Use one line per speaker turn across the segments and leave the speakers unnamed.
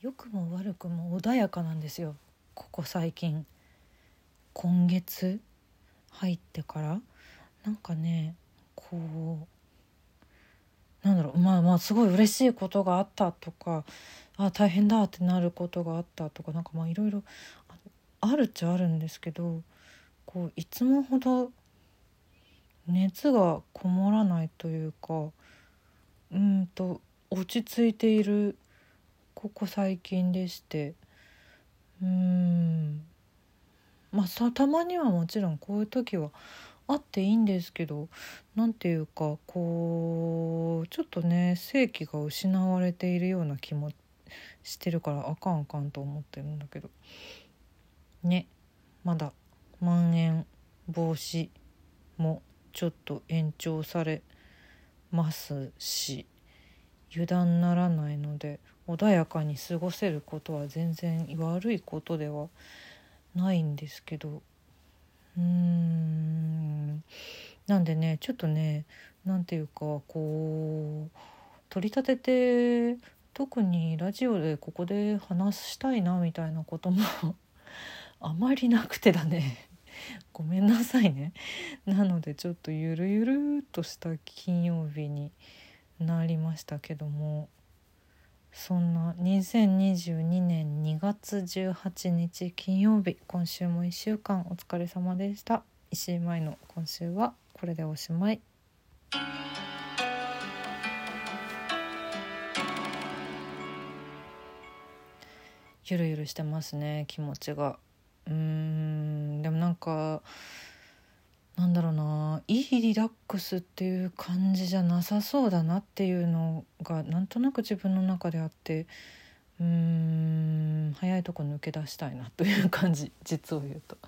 良くも悪くも穏やかなんですよ。ここ最近。今月入ってから。なんかねこうなんだろう。まあまあすごい嬉しいことがあったとかあ大変だってなることがあったとかなんかまあいろいろあるっちゃあるんですけどこういつもほど熱がこもらないというかうんと落ち着いているここ最近でして。うん。まあさたまにはもちろんこういう時はあっていいんですけど何ていうかこうちょっとね正気が失われているような気もしてるからあかんあかんと思ってるんだけど。ね。まだまん延防止もちょっと延長されますし油断ならないので穏やかに過ごせることは全然悪いことではないんですけど。うーん。なんでねちょっとね何ていうかこう取り立てて特にラジオでここで話したいなみたいなことも あまりなくてだね。ごめんなさいね。なのでちょっとゆるゆるっとした金曜日になりましたけども。そんな2022年2月18日金曜日今週も1週間お疲れ様でした。石井舞の今週はこれでおしまい。ゆるゆるしてますね気持ちが。うーんでもなんかなんだろういいリラックスっていう感じじゃなさそうだなっていうのがなんとなく自分の中であってうーん早いとこ抜け出したいなという感じ実を言うと。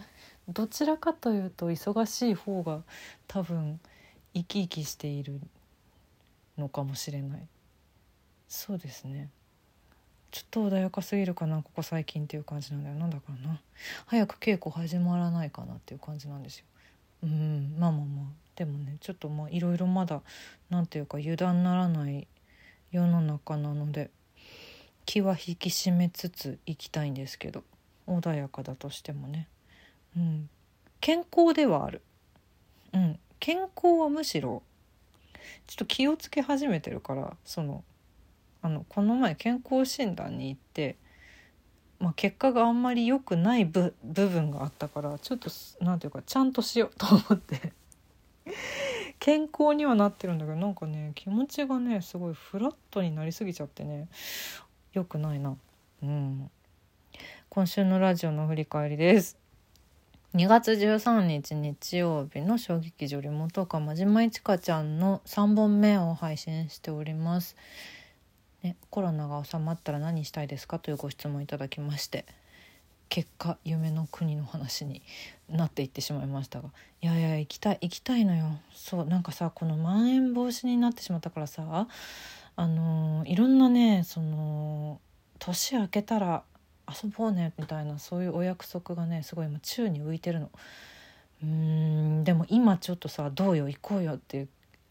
どちらかというと忙しい方が多分生き生きしているのかもしれない。そうですね。ちょっと穏やかすぎるかなここ最近っていう感じなんだよ。なんだからな。早く稽古始まらないかなっていう感じなんですよ。うん。まあまあまあ。でもねちょっとまあいろいろまだ何ていうか油断ならない世の中なので気は引き締めつついきたいんですけど穏やかだとしてもね。うん。健康ではある。うん。健康はむしろちょっと気をつけ始めてるからそのあのこの前健康診断に行って、まあ、結果があんまり良くない部分があったからちょっと何ていうかちゃんとしようと思って。健康にはなってるんだけどなんかね気持ちがねすごいフラットになりすぎちゃってね良くないな。うん。今週のラジオの振り返りです。2月13日日曜日の小劇場リモートかまじまいちかちゃんの3本目を配信しております。ね、コロナが収まったら何したいですかというご質問いただきまして結果夢の国の話になっていってしまいましたがいやいや行きたい行きたいのよ。そうなんかさこのまん延防止になってしまったからさあのー、いろんなねその年明けたら遊ぼうねみたいなそういうお約束がねすごい今宙に浮いてるの。うんでも今ちょっとさどうよ行こうよって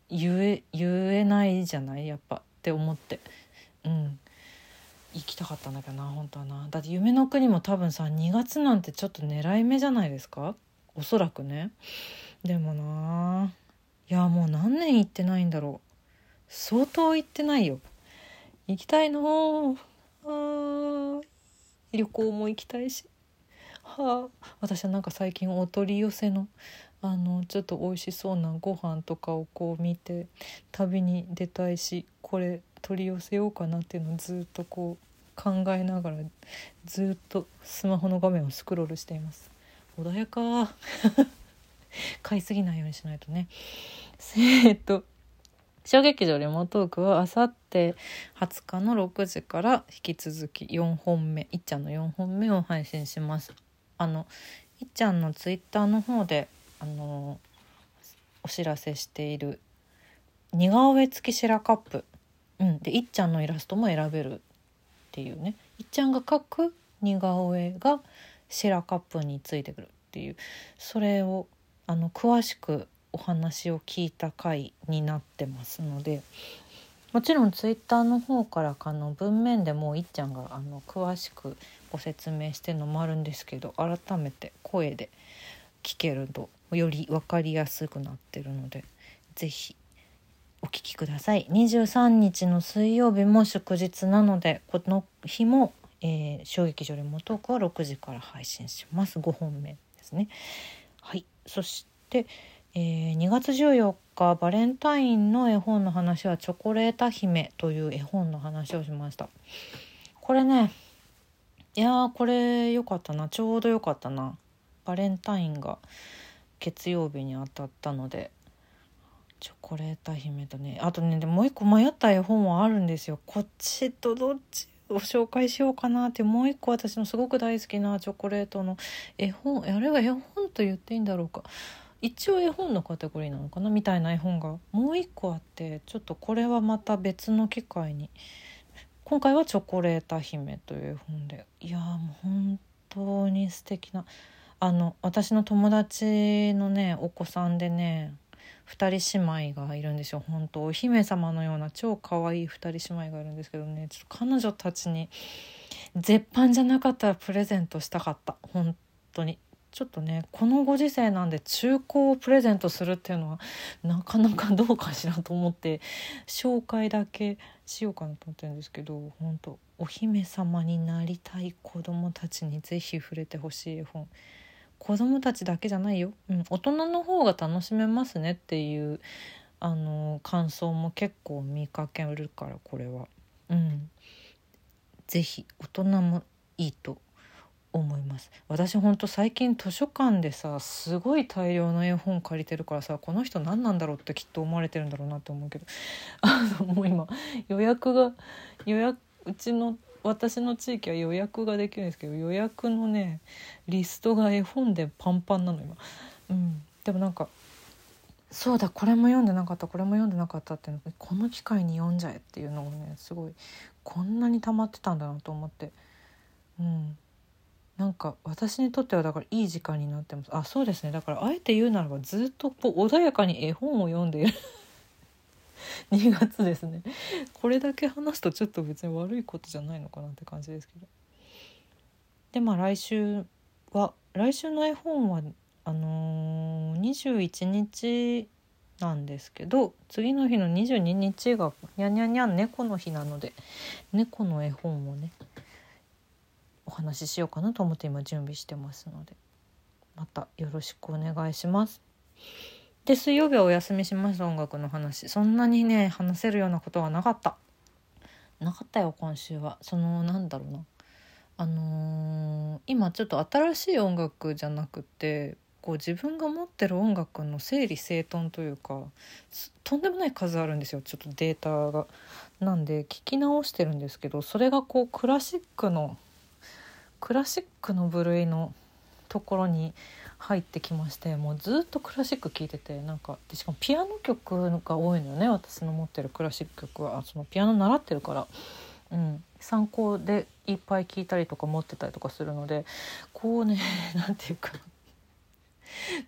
言え言えないじゃない？やっぱって思って。うん。行きたかったんだけどな本当はな。だって夢の国も多分さ2月なんてちょっと狙い目じゃないですか？おそらくね。でもないやもう何年行ってないんだろう。相当行ってないよ。行きたいの。あ旅行も行きたいし。はあ私はなんか最近お取り寄せのあのちょっと美味しそうなご飯とかをこう見て旅に出たいしこれ取り寄せようかなっていうのをずっとこう考えながらずっとスマホの画面をスクロールしています。穏やか。買いすぎないようにしないとね。えっと小劇場レモートークはあさって20日の6時から引き続き4本目いっちゃんの4本目を配信します。あのいっちゃんのツイッターの方であのお知らせしている似顔絵付きシェラカップ、うん、でいっちゃんのイラストも選べるっていうね。いっちゃんが描く似顔絵がシェラカップについてくるっていう。それをあの詳しくお話を聞いた回になってますので。もちろんツイッターの方からあの文面でもういっちゃんがあの詳しくご説明してるのもあるんですけど改めて声で聞けるとより分かりやすくなってるので是非お聞きください。23日の水曜日も祝日なのでこの日も、えー、衝撃場でもトークは6時から配信します。5本目ですね。はい。そして、えー、2月14日バレンタインの絵本の話は「チョコレータ姫」という絵本の話をしました。これねいやこれ良かったな。ちょうど良かったな。バレンタインが月曜日に当たったのでチョコレート姫とねあとねでもう一個迷った絵本はあるんですよ。こっちとどっちを紹介しようかなってもう一個私のすごく大好きなチョコレートの絵本あれは絵本と言っていいんだろうか。一応絵本のカテゴリーなのかな？みたいな絵本がもう一個あってちょっとこれはまた別の機会に。今回は「チョコレート姫」という絵本で。いやもう本当に素敵なあの私の友達のねお子さんでね2人姉妹がいるんですよ。本当お姫様のような超可愛い2人姉妹がいるんですけどね。ちょっと彼女たちに絶版じゃなかったらプレゼントしたかった。本当に。ちょっとねこのご時世なんで中古をプレゼントするっていうのはなかなかどうかしらと思って紹介だけしようかなと思ってるんですけど本当お姫様になりたい子供たちに是非触れてほしい絵本。子供たちだけじゃないよ、うん、大人の方が楽しめますねっていうあの感想も結構見かけるからこれは。うん、ぜひ大人もいいと思います。私ほんと最近図書館でさすごい大量の絵本借りてるからさこの人何なんだろうってきっと思われてるんだろうなって思うけど。あのもう今予約が予約うちの私の地域は予約ができるんですけど予約のねリストが絵本でパンパンなの今。うん、でもなんかそうだこれも読んでなかったこれも読んでなかったっていうのこの機会に読んじゃえっていうのをねすごいこんなに溜まってたんだなと思って。うん。なんか私にとってはだからいい時間になってます。あそうですね。だからあえて言うならばずっとこう穏やかに絵本を読んでいる。2月ですねこれだけ話すとちょっと別に悪いことじゃないのかなって感じですけどでまあ来週は来週の絵本はあのー、21日なんですけど次の日の22日がにゃにゃにゃん猫の日なので猫の絵本をねお話ししようかなと思って今準備してますのでまたよろしくお願いします。で水曜日はお休みします音楽の話。そんなにね話せるようなことはなかった。なかったよ今週は。そのなんだろうな。あのー、今ちょっと新しい音楽じゃなくてこう自分が持ってる音楽の整理整頓というかとんでもない数あるんですよ。ちょっとデータが。なんで聞き直してるんですけどそれがこうクラシックのクラシックの部類のところに入ってきましてもうずっとクラシック聴いててなんかでしかもピアノ曲が多いのよね私の持ってるクラシック曲は。そのピアノ習ってるから、うん、参考でいっぱい聴いたりとか持ってたりとかするのでこうね 何て言うか。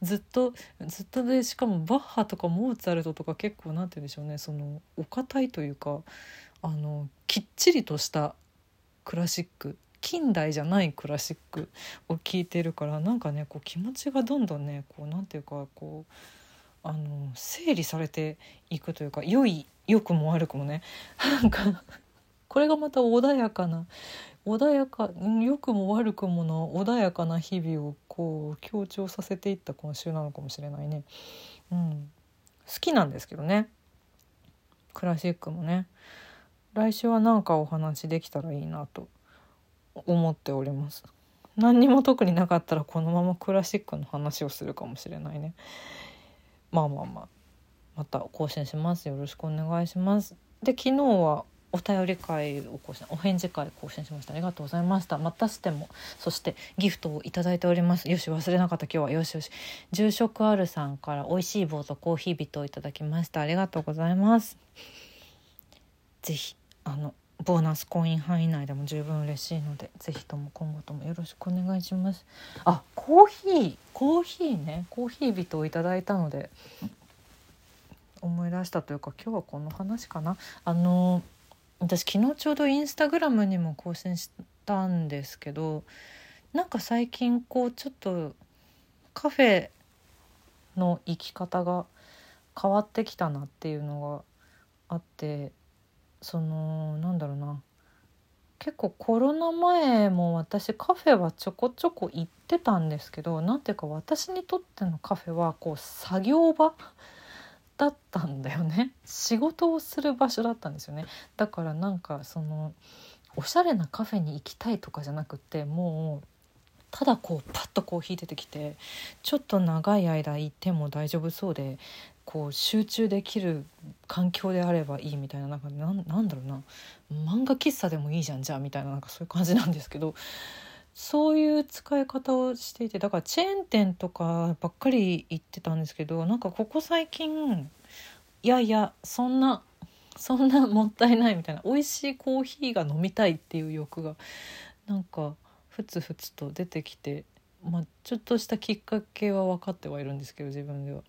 ずっとずっとでしかもバッハとかモーツァルトとか結構何て言うんでしょうね。そのお堅いというかあのきっちりとしたクラシック。近代じゃないクラシックを聴いてるからなんかねこう気持ちがどんどんねこうなんていうかこうあの整理されていくというか良い良くも悪くもね。なんかこれがまた穏やかな穏やか良くも悪くもの穏やかな日々をこう強調させていった今週なのかもしれないね。うん、好きなんですけどね。クラシックもね。来週は何かお話できたらいいなと。思っております。何にも特になかったらこのままクラシックの話をするかもしれないね。まあまあまあ。また更新します。よろしくお願いします。で昨日はお便り会を更新お返事会更新しました。ありがとうございました。またしてもそしてギフトをいただいております。よし忘れなかった。今日は。よしよし。住職あるさんから美味しい棒とコーヒー人をいただきました。ありがとうございます。ぜひあのボーナスコイン範囲内でも十分嬉しいのでぜひとも今後ともよろしくお願いします。あコーヒー。コーヒーね。コーヒー人をいただいたので思い出したというか今日はこの話かな。あの私昨日ちょうどインスタグラムにも更新したんですけどなんか最近こうちょっとカフェの生き方が変わってきたなっていうのがあってそのなんだろうな。結構コロナ前も私カフェはちょこちょこ行ってたんですけど何ていうか私にとってのカフェはこう作業場 だったんだよね。仕事をする場所だったんですよね。だからなんかそのおしゃれなカフェに行きたいとかじゃなくてもうただこうパッとコーヒー出てきてちょっと長い間いても大丈夫そうでこう集中できる環境であればいいみたいななんかなんなんだろうな漫画喫茶でもいいじゃんじゃあみたいななんかそういう感じなんですけどそういう使い方をしていてだからチェーン店とかばっかり行ってたんですけどなんかここ最近いやいやそんなそんなもったいないみたいな美味しいコーヒーが飲みたいっていう欲がなんかふつふつと出てきて、まあ、ちょっとしたきっかけは分かってはいるんですけど自分では。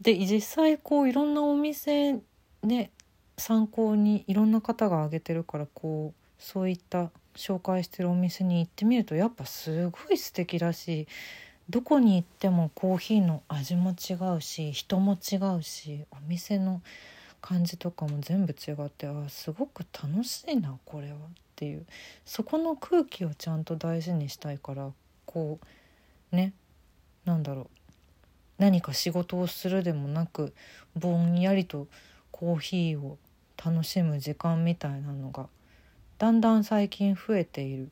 で実際こういろんなお店ね参考にいろんな方が挙げてるからこうそういった紹介してるお店に行ってみるとやっぱすごい素敵だしどこに行ってもコーヒーの味も違うし人も違うしお店の感じとかも全部違ってあすごく楽しいなこれはっていう。そこの空気をちゃんと大事にしたいからこうねなんだろう。何か仕事をするでもなくぼんやりとコーヒーを楽しむ時間みたいなのがだんだん最近増えている。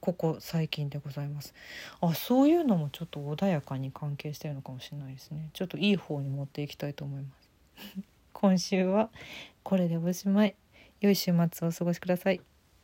ここ最近でございます。あそういうのもちょっと穏やかに関係してるのかもしれないですね。ちょっといい方に持っていきたいと思います。今週はこれでおしまい。良い週末をお過ごしください。